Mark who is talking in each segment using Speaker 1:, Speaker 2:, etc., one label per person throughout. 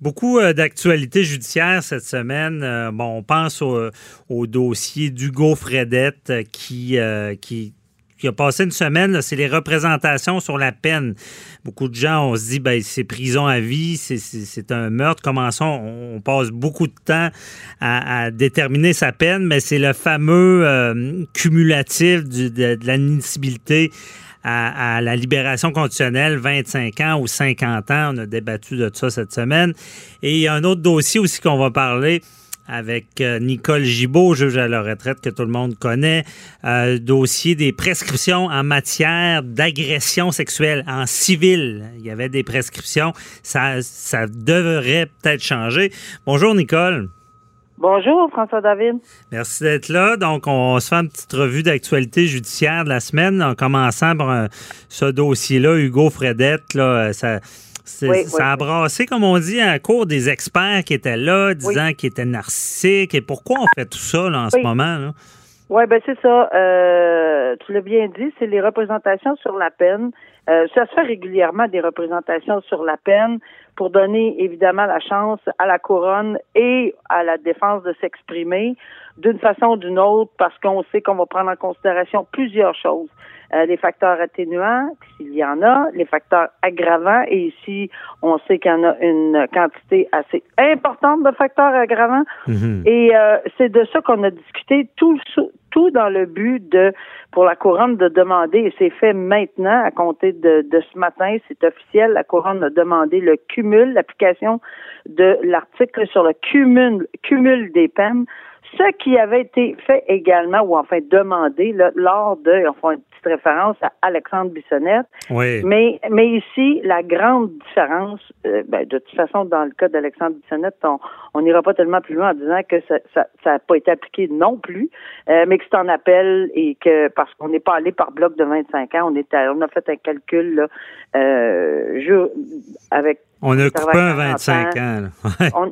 Speaker 1: Beaucoup euh, d'actualités judiciaires cette semaine. Euh, bon, on pense au, dossier d'Hugo Fredette euh, qui, qui, qui a passé une semaine, c'est les représentations sur la peine. Beaucoup de gens, on se dit, ben, c'est prison à vie, c'est un meurtre. Commençons, on passe beaucoup de temps à, déterminer sa peine, mais c'est le fameux cumulatif de, de l'admissibilité à, la libération conditionnelle, 25 ans ou 50 ans. On a débattu de ça cette semaine. Et il y a un autre dossier aussi qu'on va parler avec euh, Nicole Gibault, juge à la retraite que tout le monde connaît, euh, dossier des prescriptions en matière d'agression sexuelle en civil. Il y avait des prescriptions. Ça, ça devrait peut-être changer. Bonjour, Nicole.
Speaker 2: Bonjour, François David.
Speaker 1: Merci d'être là. Donc, on se fait une petite revue d'actualité judiciaire de la semaine en commençant par euh, ce dossier-là, Hugo Fredette. Là, ça, ça a brassé, comme on dit, à cours des experts qui étaient là, disant qu'il était narcissique. Et pourquoi on fait tout ça en ce moment?
Speaker 2: Oui, ben c'est ça. Euh, tu l'as bien dit, c'est les représentations sur la peine. Euh, ça se fait régulièrement des représentations sur la peine pour donner évidemment la chance à la couronne et à la défense de s'exprimer d'une façon ou d'une autre parce qu'on sait qu'on va prendre en considération plusieurs choses. Euh, les facteurs atténuants, s'il y en a, les facteurs aggravants, et ici, on sait qu'il y en a une quantité assez importante de facteurs aggravants. Mhm. Et euh, c'est de ça qu'on a discuté tout, tout dans le but de, pour la couronne, de demander, et c'est fait maintenant, à compter de, de ce matin, c'est officiel, la couronne a demandé le cumul, l'application de l'article sur le cumul, cumul des peines ce qui avait été fait également, ou enfin demandé, lors de, enfin, une petite référence à Alexandre Bissonnette.
Speaker 1: Oui.
Speaker 2: Mais, mais ici, la grande différence, euh, ben, de toute façon, dans le cas d'Alexandre Bissonnette, on n'ira pas tellement plus loin en disant que ça n'a ça, pas été appliqué non plus, euh, mais que c'est en appel et que parce qu'on n'est pas allé par bloc de 25 ans, on, est on a fait un calcul là, euh, avec
Speaker 1: on a coupé un 25 ans.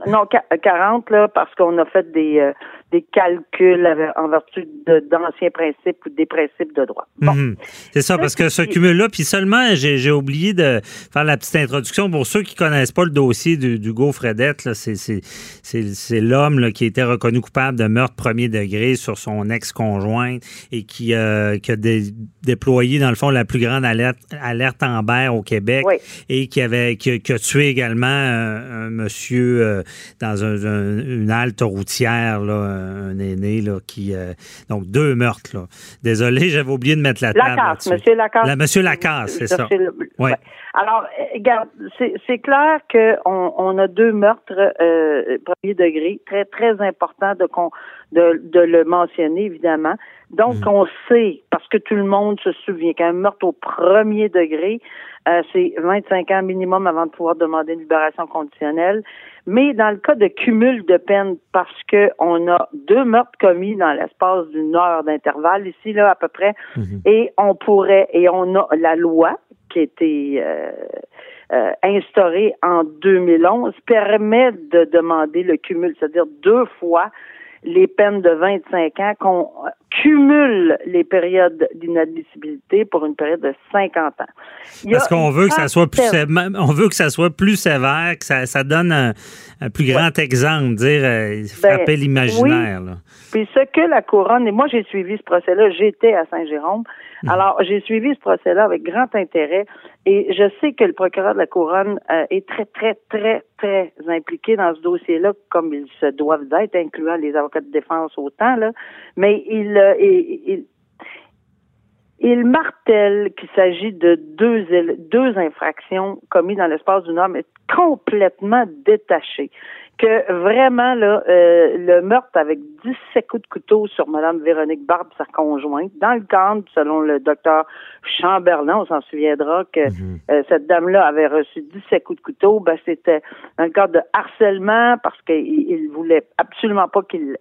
Speaker 2: non, 40 là, parce qu'on a fait des, euh, des calculs en vertu d'anciens principes ou des principes de droit.
Speaker 1: Mhm. C'est ça, parce que ce cumul-là, puis seulement, j'ai oublié de faire la petite introduction. Pour ceux qui connaissent pas le dossier d'Hugo Fredette, c'est l'homme qui a été reconnu coupable de meurtre premier degré sur son ex-conjointe et qui, euh, qui a déployé, dans le fond, la plus grande alerte, alerte Amber au Québec et qui, avait, qui, a tué également un, monsieur euh, dans une halte routière, là, un aîné là, qui. Euh, donc, deux meurtres. Là. Désolé, j'avais oublié de mettre la table.
Speaker 2: Lacasse, Monsieur Lacasse.
Speaker 1: La, Monsieur Lacasse, c'est ça.
Speaker 2: ouais. Alors, regarde, c'est clair qu'on on a deux meurtres euh, premier degré, très, très important de, de, de le mentionner, évidemment. Donc, mhm. on sait, parce que tout le monde se souvient qu'un meurtre au premier degré, euh, c'est 25 ans minimum avant de pouvoir demander une libération conditionnelle. Mais dans le cas de cumul de peine, parce que on a deux meurtres commis dans l'espace d'une heure d'intervalle, ici, là, à peu près, mhm. et on pourrait, et on a la loi qui a été euh, euh, instaurée en 2011, permet de demander le cumul, c'est-à-dire deux fois les peines de 25 ans, qu'on cumule les périodes d'inadmissibilité pour une période de 50 ans.
Speaker 1: Parce qu'on veut que ça soit plus sévère, on veut que ça soit plus sévère, que ça, ça donne un, plus grand exemple, dire euh, frapper ben, l'imaginaire.
Speaker 2: Puis ce que la couronne, et moi j'ai suivi ce procès-là, j'étais à Saint-Jérôme, mhm. alors j'ai suivi ce procès-là avec grand intérêt et je sais que le procureur de la couronne euh, est très, très, très, très impliqué dans ce dossier-là, comme ils se doivent d'être, incluant les avocats de défense autant, là, mais il, euh, il, martèle qu'il s'agit de deux, infractions commises dans l'espace d'une heure, mais complètement détachées que vraiment là, euh, le meurtre avec 17 coups de couteau sur Madame Véronique Barbe, sa conjointe, dans le cadre, selon le docteur Chamberlain, on s'en souviendra que mhm. euh, cette dame-là avait reçu 17 coups de couteau, ben c'était dans le cadre de harcèlement parce qu'il il voulait absolument pas qu'il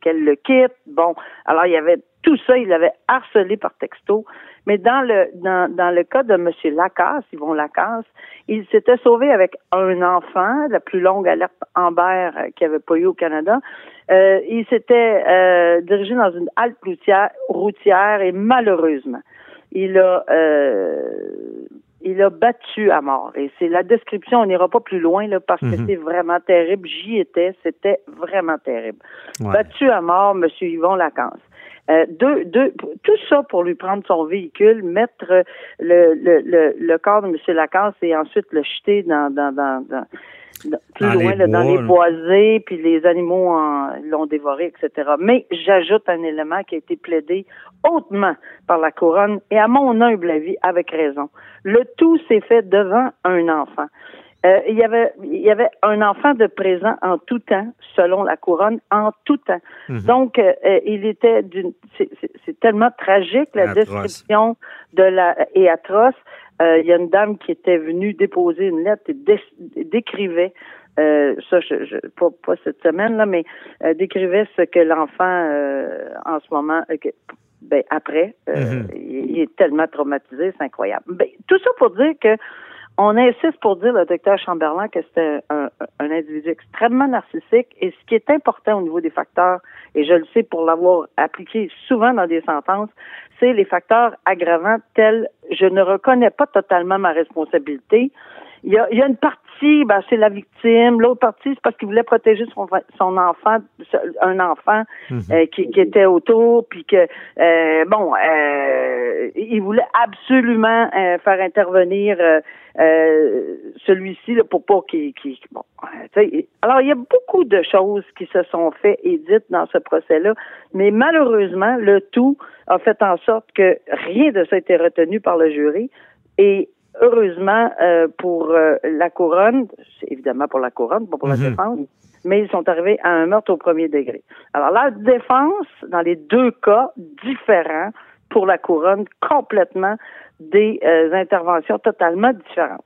Speaker 2: qu'elle le quitte. Bon, alors il y avait tout ça, il l'avait harcelé par texto. Mais dans le dans, dans le cas de M. Lacasse, Yvon Lacasse, il s'était sauvé avec un enfant, la plus longue alerte Amber euh, qu'il n'y avait pas eu au Canada. Euh, il s'était euh, dirigé dans une halte routière, routière et malheureusement, il a il a battu à mort. Et c'est la description, on n'ira pas plus loin là, parce que mhm. c'est vraiment terrible. J'y étais, c'était vraiment terrible. Battu à mort, M. Yvon Lacasse. Euh, deux, deux, tout ça pour lui prendre son véhicule, mettre le, le, le, le corps de M. Lacasse et ensuite le jeter dans, dans, dans, dans plus loin dans les boisés, puis les animaux l'ont dévoré, etc. Mais j'ajoute un élément qui a été plaidé hautement par la couronne et à mon humble avis avec raison. Le tout s'est fait devant un enfant. Euh, il y avait il y avait un enfant de présent en tout temps, selon la couronne, en tout temps. Mhm. Donc, euh, euh, il était d'une c'est tellement tragique la description de la et atroce. il y a une dame qui était venue déposer une lettre et décrivait ça, je, je, pas, pas cette semaine là, mais décrivait ce que l'enfant en ce moment, ben après, mhm. il, est tellement traumatisé, c'est incroyable. Ben, tout ça pour dire que on insiste pour dire, le docteur Chamberlain, que c'est un, individu extrêmement narcissique et ce qui est important au niveau des facteurs, et je le sais pour l'avoir appliqué souvent dans des sentences, c'est les facteurs aggravants tels je ne reconnais pas totalement ma responsabilité. Il y a, il y a une partie, ben, c'est la victime. L'autre partie, c'est parce qu'il voulait protéger son, son enfant, un enfant mhm. euh, qui, qui, était autour, puis que euh, bon, euh, il voulait absolument faire intervenir celui-ci là, pour pas qu'il, bon, alors il y a beaucoup de choses qui se sont faites et dites dans ce procès-là, mais malheureusement, le tout a fait en sorte que rien de ça a été retenu par le jury et heureusement euh, pour euh, la couronne, c'est évidemment pour la couronne, pas pour la mhm. défense, mais ils sont arrivés à un meurtre au premier degré. Alors la défense, dans les deux cas différents, pour la couronne, complètement des euh, interventions totalement différentes.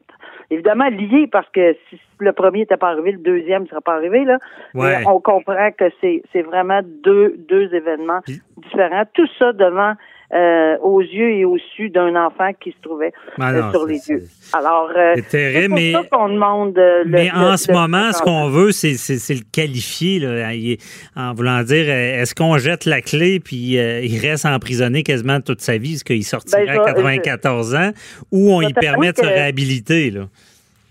Speaker 2: Évidemment liées parce que si le premier n'était pas arrivé, le deuxième ne sera pas arrivé là. Mais on comprend que c'est c'est vraiment deux deux événements différents. Tout ça devant euh, aux yeux et au su d'un enfant qui se trouvait ah euh, sur les yeux. Alors, euh,
Speaker 1: c'est terrible, mais
Speaker 2: qu'on demande.
Speaker 1: mais en ce moment, ce qu'on veut, c'est, le qualifier, là, en voulant dire, est-ce qu'on jette la clé puis il reste emprisonné quasiment toute sa vie, est-ce qu'il sortira ben, à 94 ans, ou on y permet de se réhabiliter, là?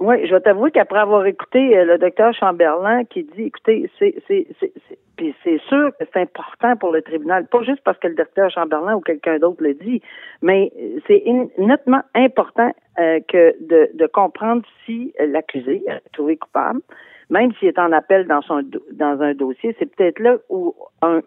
Speaker 2: Oui, je vais t'avouer qu'après avoir écouté le docteur Chamberlain qui dit, écoutez, c'est, puis c'est sûr que c'est important pour le tribunal, pas juste parce que le docteur Chamberlain ou quelqu'un d'autre le dit, mais c'est nettement important euh, que de, de, comprendre si l'accusé est trouvé coupable, même s'il est en appel dans son dans un dossier, c'est peut-être là où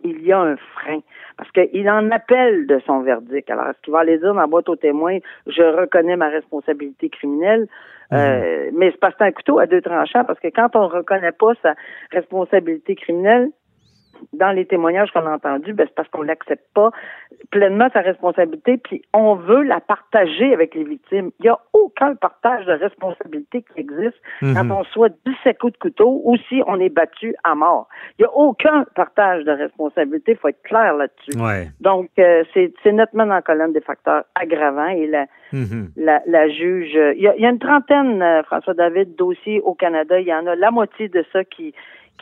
Speaker 2: il y a un frein. Parce qu'il en appelle de son verdict. Alors, est-ce qu'il va aller dire dans la boîte aux témoins, je reconnais ma responsabilité criminelle? Euh, mhm. mais c'est parce que un couteau à deux tranchants, parce que quand on reconnaît pas sa responsabilité criminelle, dans les témoignages qu'on a entendus, ben, c'est parce qu'on n'accepte pas pleinement sa responsabilité, puis on veut la partager avec les victimes. Il n'y a aucun partage de responsabilité qui existe mhm. quand on soit 17 coups de couteau ou si on est battu à mort. Il n'y a aucun partage de responsabilité, il faut être clair là-dessus. Donc, euh, c'est nettement dans la colonne des facteurs aggravants et la, mhm. la, juge... Il y, a, il y a une trentaine, euh, François David, dossiers au Canada. Il y en a la moitié de ça qui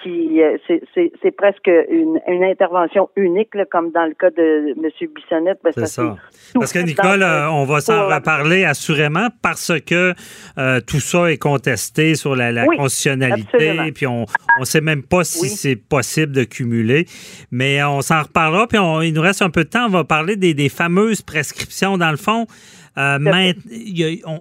Speaker 2: qui euh, c'est presque une, une, intervention unique, comme dans le cas de M. Bissonnette.
Speaker 1: Ben, c'est ça. Parce que Nicole, euh, on va s'en reparler assurément parce que euh, tout ça est contesté sur la, la constitutionnalité, puis on ne sait même pas si c'est possible de cumuler. Mais on s'en reparlera, puis il nous reste un peu de temps. On va parler des, des fameuses prescriptions. Dans le fond, euh,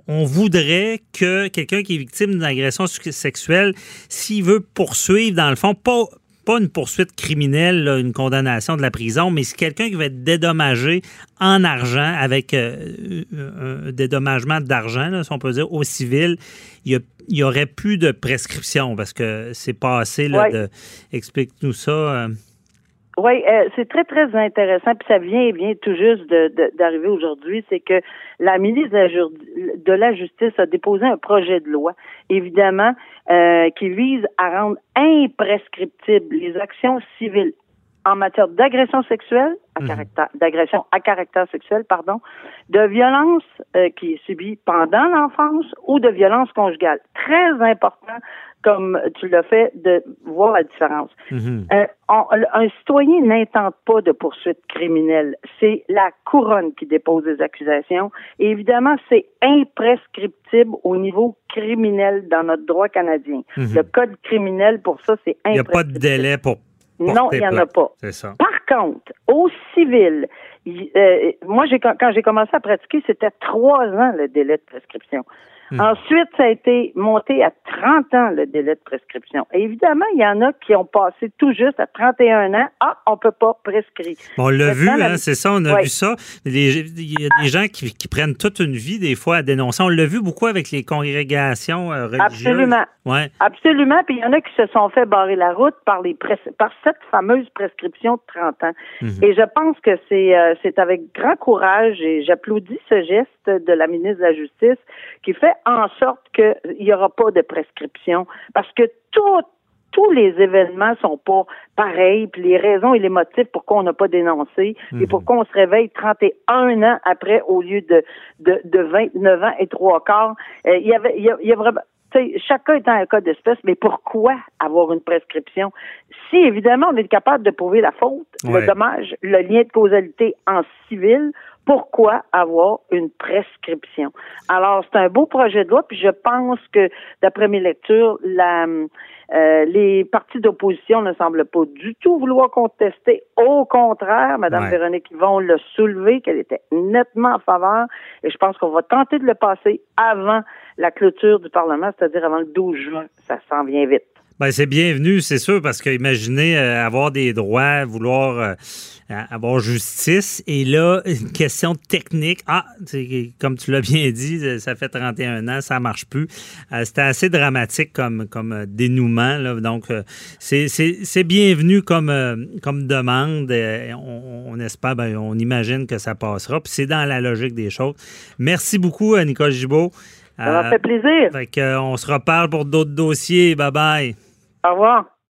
Speaker 1: on, voudrait que quelqu'un qui est victime d'une agression sexuelle, s'il veut poursuivre, dans le fond, pas, pas une poursuite criminelle, une condamnation de la prison, mais c'est quelqu'un qui va être dédommagé en argent avec euh, un dédommagement d'argent, si on peut dire, au civil. Il y, il y aurait plus de prescription parce que c'est passé là, de explique-nous ça.
Speaker 2: Oui, euh, c'est très, très intéressant. Puis ça vient, vient tout juste d'arriver aujourd'hui. C'est que la ministre de la, Justice a déposé un projet de loi, évidemment, euh, qui vise à rendre imprescriptibles les actions civiles en matière d'agression sexuelle, à mhm. caractère, d'agression à caractère sexuel, pardon, de violence euh, qui est subie pendant l'enfance ou de violence conjugale. Très important comme tu l'as fait, de voir la différence. Mhm. Euh, un citoyen n'intente pas de poursuite criminelle. C'est la couronne qui dépose des accusations. Et évidemment, c'est imprescriptible au niveau criminel dans notre droit canadien. Mhm. Le code criminel, pour ça, c'est imprescriptible.
Speaker 1: Il n'y a pas de délai pour
Speaker 2: non, il n'y en a pas.
Speaker 1: Ça.
Speaker 2: Par contre, au civil, euh, moi, j'ai, quand j'ai commencé à pratiquer, c'était trois ans le délai de prescription. Hmm. Ensuite, ça a été monté à 30 ans, le délai de prescription. Et évidemment, il y en a qui ont passé tout juste à 31 ans. Ah, on peut pas prescrire.
Speaker 1: On l'a vu, hein, c'est ça, on a vu ça. Il y a des gens qui, prennent toute une vie, des fois, à dénoncer. On l'a vu beaucoup avec les congrégations euh, religieuses.
Speaker 2: Absolument.
Speaker 1: Ouais.
Speaker 2: Absolument. Puis il y en a qui se sont fait barrer la route par, les par cette fameuse prescription de 30 ans. Mhm. Et je pense que c'est euh, c'est avec grand courage et j'applaudis ce geste de la ministre de la Justice qui fait en sorte qu'il n'y aura pas de prescription parce que tous les événements sont pas pareils, puis les raisons et les motifs pourquoi on n'a pas dénoncé et mhm. pourquoi on se réveille 31 ans après au lieu de, de, de 29 ans et trois quarts. Euh, il y avait il y a, vraiment chacun étant un cas d'espèce, mais pourquoi avoir une prescription? Si évidemment on est capable de prouver la faute, le dommage, le lien de causalité en civil, pourquoi avoir une prescription? Alors, c'est un beau projet de loi, puis je pense que, d'après mes lectures, la, euh, les partis d'opposition ne semblent pas du tout vouloir contester. Au contraire, Mme Véronique Yvon l'a soulevé, qu'elle était nettement en faveur, et je pense qu'on va tenter de le passer avant la clôture du Parlement, c'est-à-dire avant le 12 juin. Ça s'en vient vite.
Speaker 1: Ben, c'est bienvenu, c'est sûr, parce que imaginez euh, avoir des droits, vouloir euh, avoir justice, et là, une question technique. Ah, comme tu l'as bien dit, euh, ça fait 31 ans, ça marche plus. C'était assez dramatique comme, comme dénouement, là, donc c'est bienvenu comme, comme demande. On, espère, ben, on imagine que ça passera, puis c'est dans la logique des choses. Merci beaucoup, Nicole Gibault.
Speaker 2: Ça m'a fait plaisir.
Speaker 1: Fait on se reparle pour d'autres dossiers. Bye bye.
Speaker 2: Au revoir.